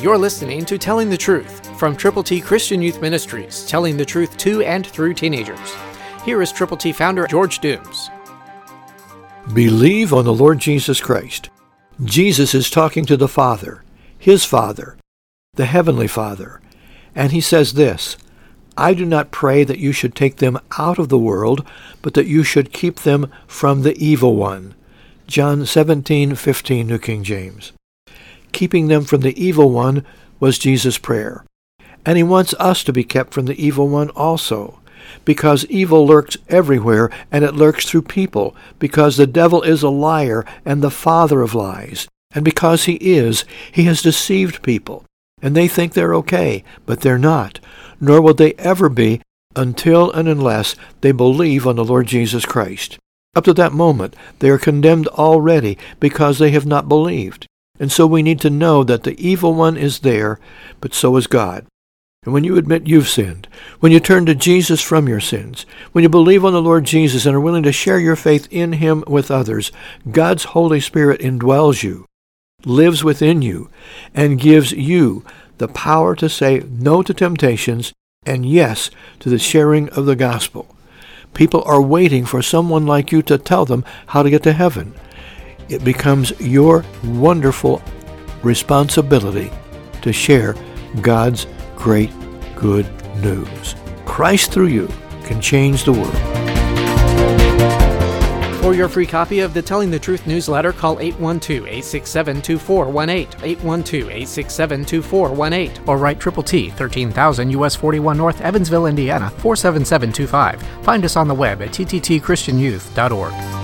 You're listening to Telling the Truth from Triple T Christian Youth Ministries, telling the truth to and through teenagers. Here is Triple T founder George Dooms. Believe on the Lord Jesus Christ. Jesus is talking to the Father, his Father, the Heavenly Father, and he says this, I do not pray that you should take them out of the world, but that you should keep them from the evil one. John 17:15 New King James keeping them from the evil one was Jesus' prayer. And he wants us to be kept from the evil one also, because evil lurks everywhere, and it lurks through people, because the devil is a liar and the father of lies. And because he is, he has deceived people, and they think they're okay, but they're not, nor will they ever be until and unless they believe on the Lord Jesus Christ. Up to that moment, they are condemned already because they have not believed. And so we need to know that the evil one is there, but so is God. And when you admit you've sinned, when you turn to Jesus from your sins, when you believe on the Lord Jesus and are willing to share your faith in him with others, God's Holy Spirit indwells you, lives within you, and gives you the power to say no to temptations and yes to the sharing of the gospel. People are waiting for someone like you to tell them how to get to heaven it becomes your wonderful responsibility to share God's great good news. Christ through you can change the world. For your free copy of the Telling the Truth newsletter, call 812-867-2418, 812-867-2418, or write Triple T, 13,000 US 41 North, Evansville, Indiana, 47725. Find us on the web at tttchristianyouth.org.